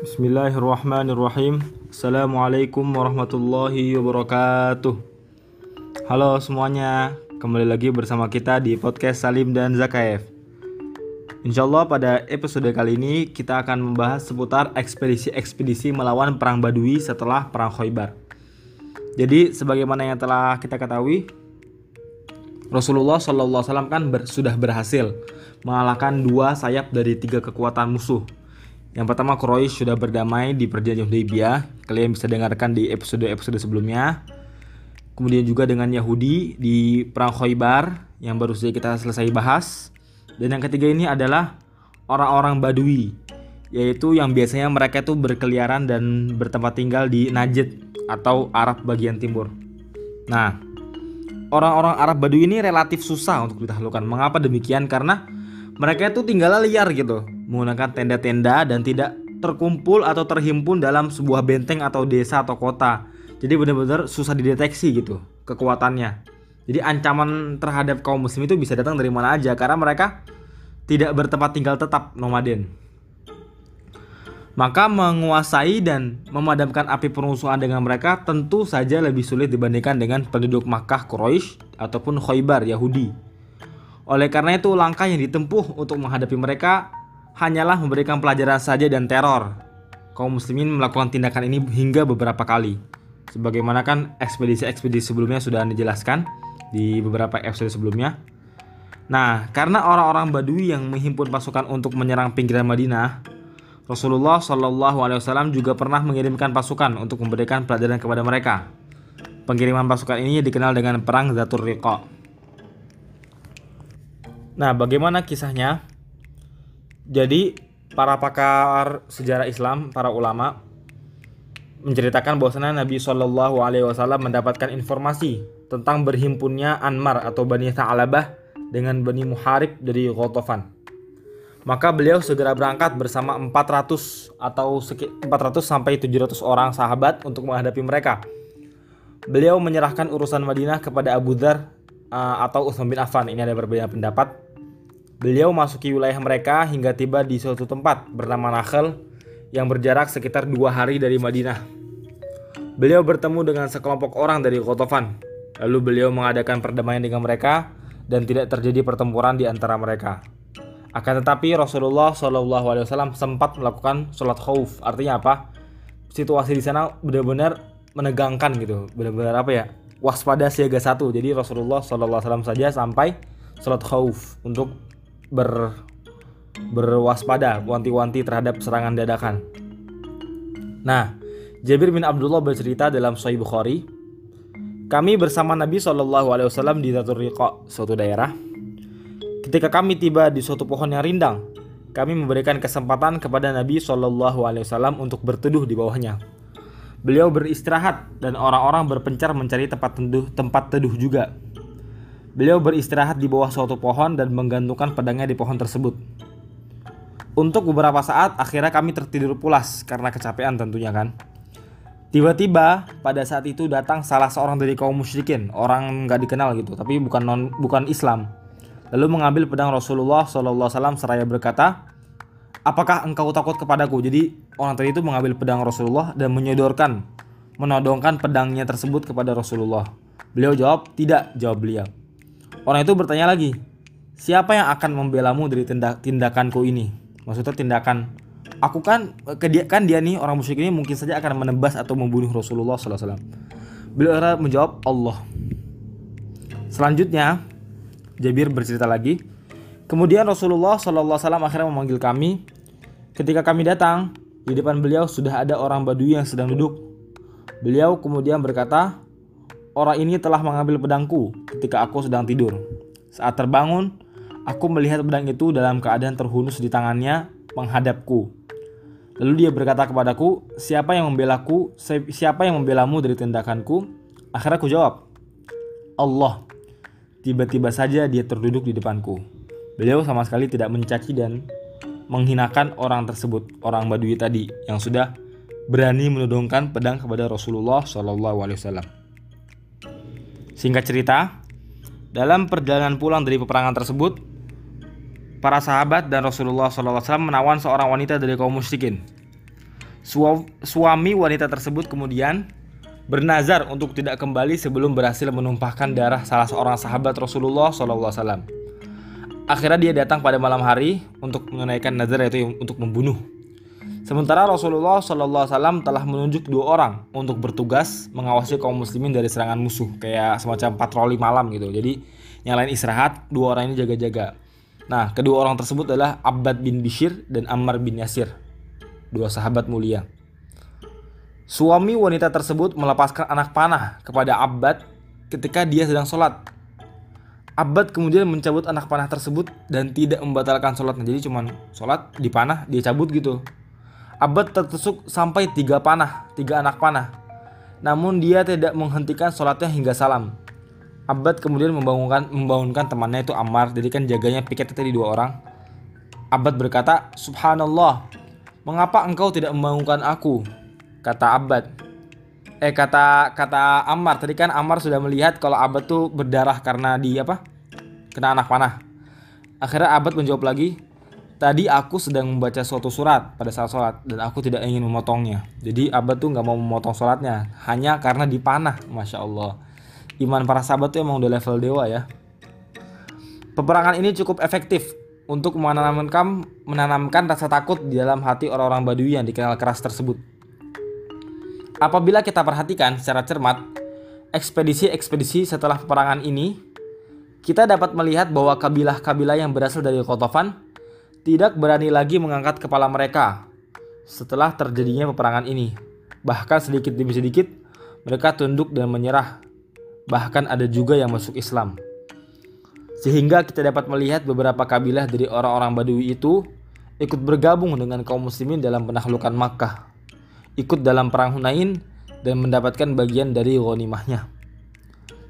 Bismillahirrahmanirrahim. Assalamualaikum warahmatullahi wabarakatuh. Halo semuanya Kembali lagi bersama kita di podcast Salim dan Zakaev. Insya Allah pada episode kali ini kita akan membahas seputar ekspedisi-ekspedisi melawan perang Badui setelah perang Khoibar Jadi sebagaimana yang telah kita ketahui Rasulullah SAW kan ber, sudah berhasil mengalahkan dua sayap dari tiga kekuatan musuh yang pertama Quraisy sudah berdamai di perjanjian Hudaybiyah. Kalian bisa dengarkan di episode-episode sebelumnya. Kemudian juga dengan Yahudi di perang Khaybar yang baru saja kita selesai bahas. Dan yang ketiga ini adalah orang-orang Badui, yaitu yang biasanya mereka itu berkeliaran dan bertempat tinggal di Najd atau Arab bagian timur. Nah, orang-orang Arab Badui ini relatif susah untuk ditaklukkan. Mengapa demikian? Karena mereka itu tinggal liar gitu, menggunakan tenda-tenda dan tidak terkumpul atau terhimpun dalam sebuah benteng atau desa atau kota. Jadi benar-benar susah dideteksi gitu kekuatannya. Jadi ancaman terhadap kaum muslim itu bisa datang dari mana aja karena mereka tidak bertempat tinggal tetap nomaden. Maka menguasai dan memadamkan api permusuhan dengan mereka tentu saja lebih sulit dibandingkan dengan penduduk Makkah Quraisy ataupun Khaybar Yahudi. Oleh karena itu, langkah yang ditempuh untuk menghadapi mereka hanyalah memberikan pelajaran saja dan teror. Kaum muslimin melakukan tindakan ini hingga beberapa kali. Sebagaimana kan ekspedisi-ekspedisi sebelumnya sudah dijelaskan di beberapa episode sebelumnya. Nah, karena orang-orang Badui yang menghimpun pasukan untuk menyerang pinggiran Madinah, Rasulullah Shallallahu Alaihi Wasallam juga pernah mengirimkan pasukan untuk memberikan pelajaran kepada mereka. Pengiriman pasukan ini dikenal dengan Perang Zatur Riqa. Nah, bagaimana kisahnya? Jadi, para pakar sejarah Islam, para ulama menceritakan bahwasanya Nabi Shallallahu alaihi wasallam mendapatkan informasi tentang berhimpunnya Anmar atau Bani Tha'labah dengan Bani Muharib dari Ghatafan. Maka beliau segera berangkat bersama 400 atau 400 sampai 700 orang sahabat untuk menghadapi mereka. Beliau menyerahkan urusan Madinah kepada Abu Dhar uh, atau Utsman bin Affan. Ini ada berbeda pendapat. Beliau masuki wilayah mereka hingga tiba di suatu tempat bernama Nakhel yang berjarak sekitar dua hari dari Madinah. Beliau bertemu dengan sekelompok orang dari Kotofan. Lalu beliau mengadakan perdamaian dengan mereka dan tidak terjadi pertempuran di antara mereka. Akan tetapi Rasulullah SAW sempat melakukan sholat khauf. Artinya apa? Situasi di sana benar-benar menegangkan gitu, benar-benar apa ya? Waspada siaga satu. Jadi Rasulullah SAW saja sampai sholat khauf untuk ber berwaspada wanti-wanti terhadap serangan dadakan. Nah, Jabir bin Abdullah bercerita dalam Sahih Bukhari, kami bersama Nabi Shallallahu Alaihi Wasallam di Riqa, suatu daerah. Ketika kami tiba di suatu pohon yang rindang, kami memberikan kesempatan kepada Nabi Shallallahu Alaihi Wasallam untuk berteduh di bawahnya. Beliau beristirahat dan orang-orang berpencar mencari tempat teduh, tempat teduh juga. Beliau beristirahat di bawah suatu pohon dan menggantungkan pedangnya di pohon tersebut. Untuk beberapa saat, akhirnya kami tertidur pulas karena kecapean tentunya kan. Tiba-tiba pada saat itu datang salah seorang dari kaum musyrikin, orang nggak dikenal gitu, tapi bukan non bukan Islam. Lalu mengambil pedang Rasulullah SAW seraya berkata, Apakah engkau takut kepadaku? Jadi orang tadi itu mengambil pedang Rasulullah dan menyodorkan, menodongkan pedangnya tersebut kepada Rasulullah. Beliau jawab, tidak, jawab beliau. Orang itu bertanya lagi, siapa yang akan membelamu dari tindak tindakanku ini? Maksudnya tindakan aku kan ke dia kan dia nih orang musyrik ini mungkin saja akan menebas atau membunuh Rasulullah SAW. Beliau menjawab Allah. Selanjutnya Jabir bercerita lagi. Kemudian Rasulullah SAW akhirnya memanggil kami. Ketika kami datang, di depan beliau sudah ada orang Badui yang sedang duduk. Beliau kemudian berkata, Orang ini telah mengambil pedangku ketika aku sedang tidur. Saat terbangun, aku melihat pedang itu dalam keadaan terhunus di tangannya menghadapku. Lalu dia berkata kepadaku, siapa yang membelaku, siapa yang membelamu dari tindakanku? Akhirnya aku jawab, Allah. Tiba-tiba saja dia terduduk di depanku. Beliau sama sekali tidak mencaci dan menghinakan orang tersebut, orang Badui tadi yang sudah berani menodongkan pedang kepada Rasulullah SAW. Singkat cerita, dalam perjalanan pulang dari peperangan tersebut, para sahabat dan Rasulullah SAW menawan seorang wanita dari kaum musyrikin. Suami wanita tersebut kemudian bernazar untuk tidak kembali sebelum berhasil menumpahkan darah salah seorang sahabat Rasulullah SAW. Akhirnya dia datang pada malam hari untuk menunaikan nazar yaitu untuk membunuh. Sementara Rasulullah SAW telah menunjuk dua orang untuk bertugas mengawasi kaum muslimin dari serangan musuh kayak semacam patroli malam gitu. Jadi yang lain istirahat, dua orang ini jaga-jaga. Nah, kedua orang tersebut adalah Abbad bin Bishir dan Ammar bin Yasir, dua sahabat mulia. Suami wanita tersebut melepaskan anak panah kepada Abbad ketika dia sedang sholat. Abbad kemudian mencabut anak panah tersebut dan tidak membatalkan sholatnya. Jadi cuman sholat di panah dia cabut gitu. Abbad tertusuk sampai tiga panah, tiga anak panah. Namun dia tidak menghentikan sholatnya hingga salam. Abbad kemudian membangunkan membangunkan temannya itu Ammar. Jadi kan jaganya piket tadi dua orang. Abbad berkata, Subhanallah, mengapa engkau tidak membangunkan aku? Kata Abbad. Eh kata kata Ammar tadi kan Ammar sudah melihat kalau Abbad tuh berdarah karena di apa? Kena anak panah. Akhirnya Abbad menjawab lagi, Tadi aku sedang membaca suatu surat pada saat sholat dan aku tidak ingin memotongnya. Jadi Abbad tuh nggak mau memotong sholatnya hanya karena dipanah, masya Allah iman para sahabat itu emang udah level dewa ya. Peperangan ini cukup efektif untuk menanamkan menanamkan rasa takut di dalam hati orang-orang Badui yang dikenal keras tersebut. Apabila kita perhatikan secara cermat, ekspedisi-ekspedisi setelah peperangan ini, kita dapat melihat bahwa kabilah-kabilah yang berasal dari Kotofan tidak berani lagi mengangkat kepala mereka setelah terjadinya peperangan ini. Bahkan sedikit demi sedikit, mereka tunduk dan menyerah bahkan ada juga yang masuk Islam. Sehingga kita dapat melihat beberapa kabilah dari orang-orang Badui itu ikut bergabung dengan kaum muslimin dalam penaklukan Makkah, ikut dalam perang Hunain dan mendapatkan bagian dari ghanimahnya.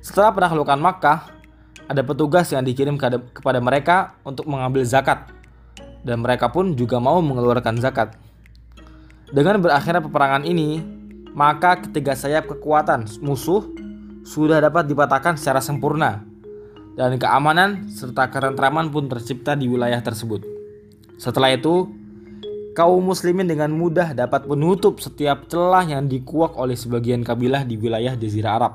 Setelah penaklukan Makkah, ada petugas yang dikirim kepada mereka untuk mengambil zakat dan mereka pun juga mau mengeluarkan zakat. Dengan berakhirnya peperangan ini, maka ketiga sayap kekuatan musuh sudah dapat dipatahkan secara sempurna dan keamanan serta kerentraman pun tercipta di wilayah tersebut. Setelah itu, kaum muslimin dengan mudah dapat menutup setiap celah yang dikuak oleh sebagian kabilah di wilayah Jazirah Arab.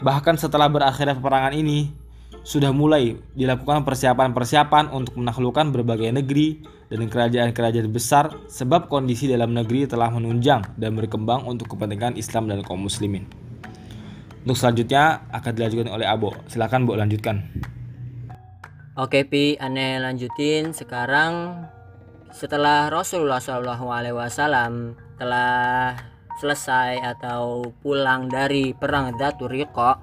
Bahkan setelah berakhirnya peperangan ini, sudah mulai dilakukan persiapan-persiapan untuk menaklukkan berbagai negeri dan kerajaan-kerajaan besar sebab kondisi dalam negeri telah menunjang dan berkembang untuk kepentingan Islam dan kaum muslimin. Untuk selanjutnya akan dilanjutkan oleh Abo. Silakan Bu lanjutkan. Oke Pi, aneh lanjutin sekarang setelah Rasulullah SAW telah selesai atau pulang dari perang Daturiqo,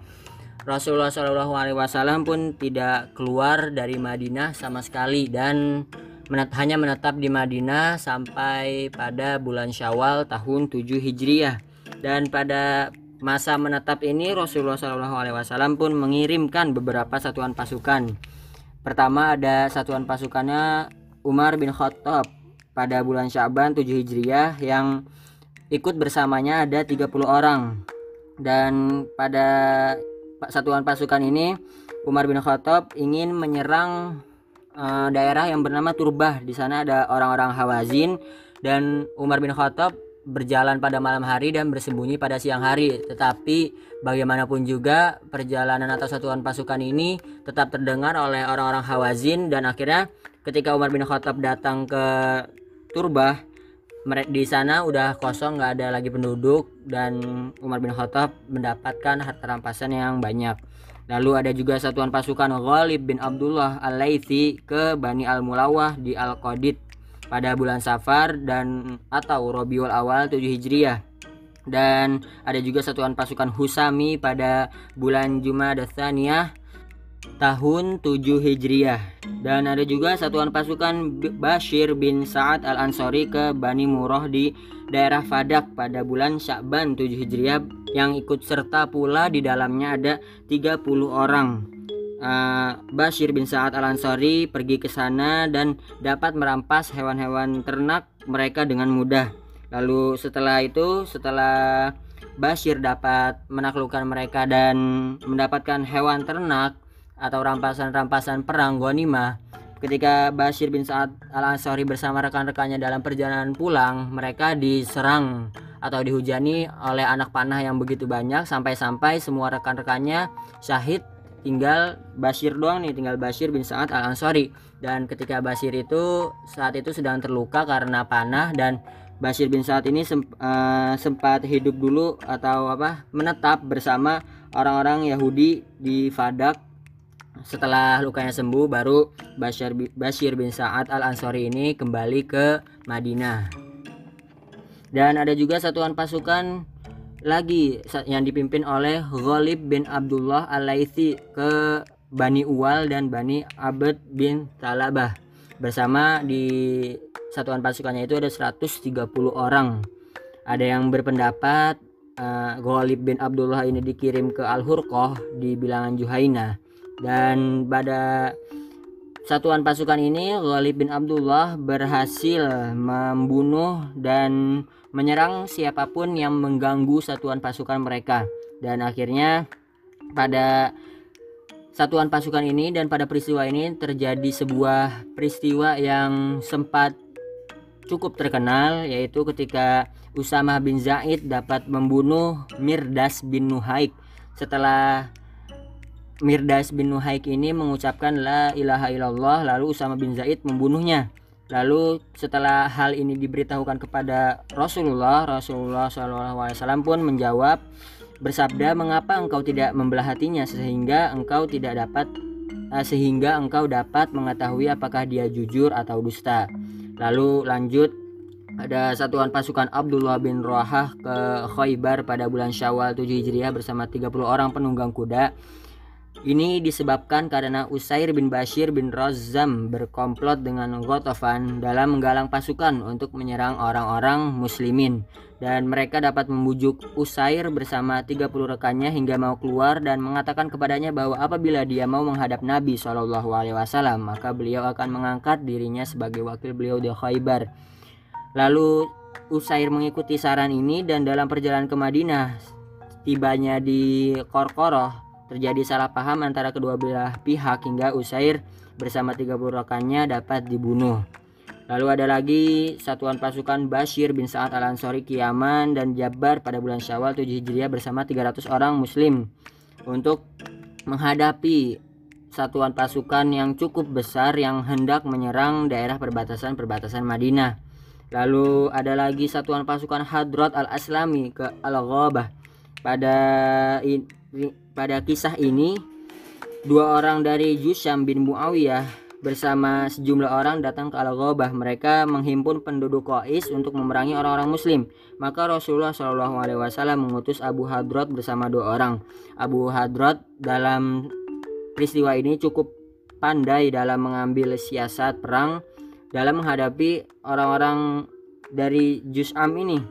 Rasulullah SAW pun tidak keluar dari Madinah sama sekali dan menet hanya menetap di Madinah sampai pada bulan Syawal tahun 7 Hijriah dan pada masa menetap ini Rasulullah SAW pun mengirimkan beberapa satuan pasukan. Pertama ada satuan pasukannya Umar bin Khattab pada bulan Syaban 7 Hijriah yang ikut bersamanya ada 30 orang. Dan pada satuan pasukan ini Umar bin Khattab ingin menyerang uh, daerah yang bernama Turbah. Di sana ada orang-orang Hawazin dan Umar bin Khattab berjalan pada malam hari dan bersembunyi pada siang hari. Tetapi bagaimanapun juga perjalanan atau satuan pasukan ini tetap terdengar oleh orang-orang Hawazin dan akhirnya ketika Umar bin Khattab datang ke Turbah di sana udah kosong nggak ada lagi penduduk dan Umar bin Khattab mendapatkan harta rampasan yang banyak. Lalu ada juga satuan pasukan Ghalib bin Abdullah Al-Laitsi ke Bani Al-Mulawah di Al-Qadid pada bulan Safar dan atau Robiul Awal 7 Hijriah dan ada juga satuan pasukan Husami pada bulan Jumada Tsaniyah tahun 7 Hijriah dan ada juga satuan pasukan Bashir bin Sa'ad Al-Ansori ke Bani Murrah di daerah Fadak pada bulan Sya'ban 7 Hijriah yang ikut serta pula di dalamnya ada 30 orang uh, Bashir bin Sa'ad Al Ansori pergi ke sana dan dapat merampas hewan-hewan ternak mereka dengan mudah. Lalu setelah itu, setelah Bashir dapat menaklukkan mereka dan mendapatkan hewan ternak atau rampasan-rampasan perang Ghanimah, ketika Bashir bin Sa'ad al-Ansari bersama rekan-rekannya dalam perjalanan pulang, mereka diserang atau dihujani oleh anak panah yang begitu banyak. Sampai-sampai semua rekan-rekannya syahid tinggal Bashir doang nih tinggal Bashir bin Sa'ad al Ansori dan ketika Bashir itu saat itu sedang terluka karena panah dan Bashir bin Sa'ad ini sem uh, sempat hidup dulu atau apa menetap bersama orang-orang Yahudi di Fadak setelah lukanya sembuh baru Bashir, Bashir bin Sa'ad al-Ansori ini kembali ke Madinah. Dan ada juga satuan pasukan lagi yang dipimpin oleh Ghalib bin Abdullah al-Laitsi ke Bani Uwal dan Bani Abed bin Talabah. Bersama di satuan pasukannya itu ada 130 orang. Ada yang berpendapat uh, Ghalib bin Abdullah ini dikirim ke Al-Hurqah di bilangan Juhaina dan pada satuan pasukan ini Ghalib bin Abdullah berhasil membunuh dan menyerang siapa pun yang mengganggu satuan pasukan mereka. Dan akhirnya pada satuan pasukan ini dan pada peristiwa ini terjadi sebuah peristiwa yang sempat cukup terkenal yaitu ketika Usama bin Zaid dapat membunuh Mirdas bin Nuhaik setelah Mirdas bin Nuhaik ini mengucapkan la ilaha illallah lalu Usama bin Zaid membunuhnya. Lalu setelah hal ini diberitahukan kepada Rasulullah, Rasulullah SAW pun menjawab bersabda, "Mengapa engkau tidak membelah hatinya sehingga engkau tidak dapat eh, sehingga engkau dapat mengetahui apakah dia jujur atau dusta?" Lalu lanjut ada satuan pasukan Abdullah bin Rohah ke Khaybar pada bulan Syawal 7 Hijriah bersama 30 orang penunggang kuda ini disebabkan karena Usair bin Bashir bin Razam berkomplot dengan Ghatafan dalam menggalang pasukan untuk menyerang orang-orang muslimin dan mereka dapat membujuk Usair bersama 30 rekannya hingga mau keluar dan mengatakan kepadanya bahwa apabila dia mau menghadap Nabi SAW maka beliau akan mengangkat dirinya sebagai wakil beliau di Khaybar. Lalu Usair mengikuti saran ini dan dalam perjalanan ke Madinah tibanya di Korkoroh Terjadi salah paham antara kedua belah pihak hingga Usair bersama 30 rekannya dapat dibunuh. Lalu ada lagi satuan pasukan Bashir bin Sa'ad al-Ansori Kiaman dan Jabbar pada bulan Syawal 7 Hijriah bersama 300 orang muslim untuk menghadapi satuan pasukan yang cukup besar yang hendak menyerang daerah perbatasan-perbatasan Madinah. Lalu ada lagi satuan pasukan Hadrat al-Aslami ke Al-Ghabah. Pada pada kisah ini, dua orang dari Jusyam bin Muawiyah bersama sejumlah orang datang ke Al-Ghabah. Mereka menghimpun penduduk Qais untuk memerangi orang-orang muslim. Maka Rasulullah Shallallahu alaihi wasallam mengutus Abu Hadrat bersama dua orang. Abu Hadrat dalam peristiwa ini cukup pandai dalam mengambil siasat perang dalam menghadapi orang-orang dari Jusam ini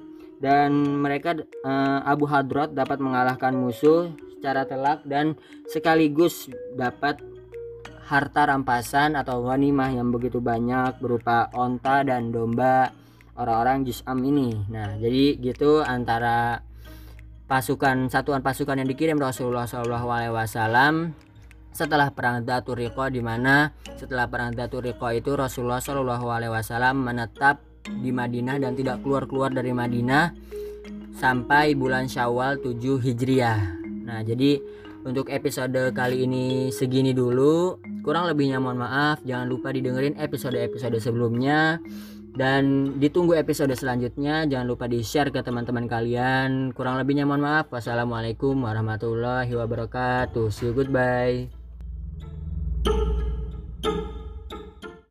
dan mereka uh, Abu Hadrat dapat mengalahkan musuh secara telak dan sekaligus dapat harta rampasan atau wanimah yang begitu banyak berupa onta dan domba orang-orang Jusam ini. Nah, jadi gitu antara pasukan satuan pasukan yang dikirim Rasulullah SAW setelah perang Daturiqo di mana setelah perang Daturiqo itu Rasulullah SAW menetap di Madinah dan tidak keluar-keluar dari Madinah sampai bulan Syawal 7 Hijriah. Nah, jadi untuk episode kali ini segini dulu. Kurang lebihnya mohon maaf. Jangan lupa didengerin episode-episode sebelumnya dan ditunggu episode selanjutnya. Jangan lupa di-share ke teman-teman kalian. Kurang lebihnya mohon maaf. Wassalamualaikum warahmatullahi wabarakatuh. See you goodbye.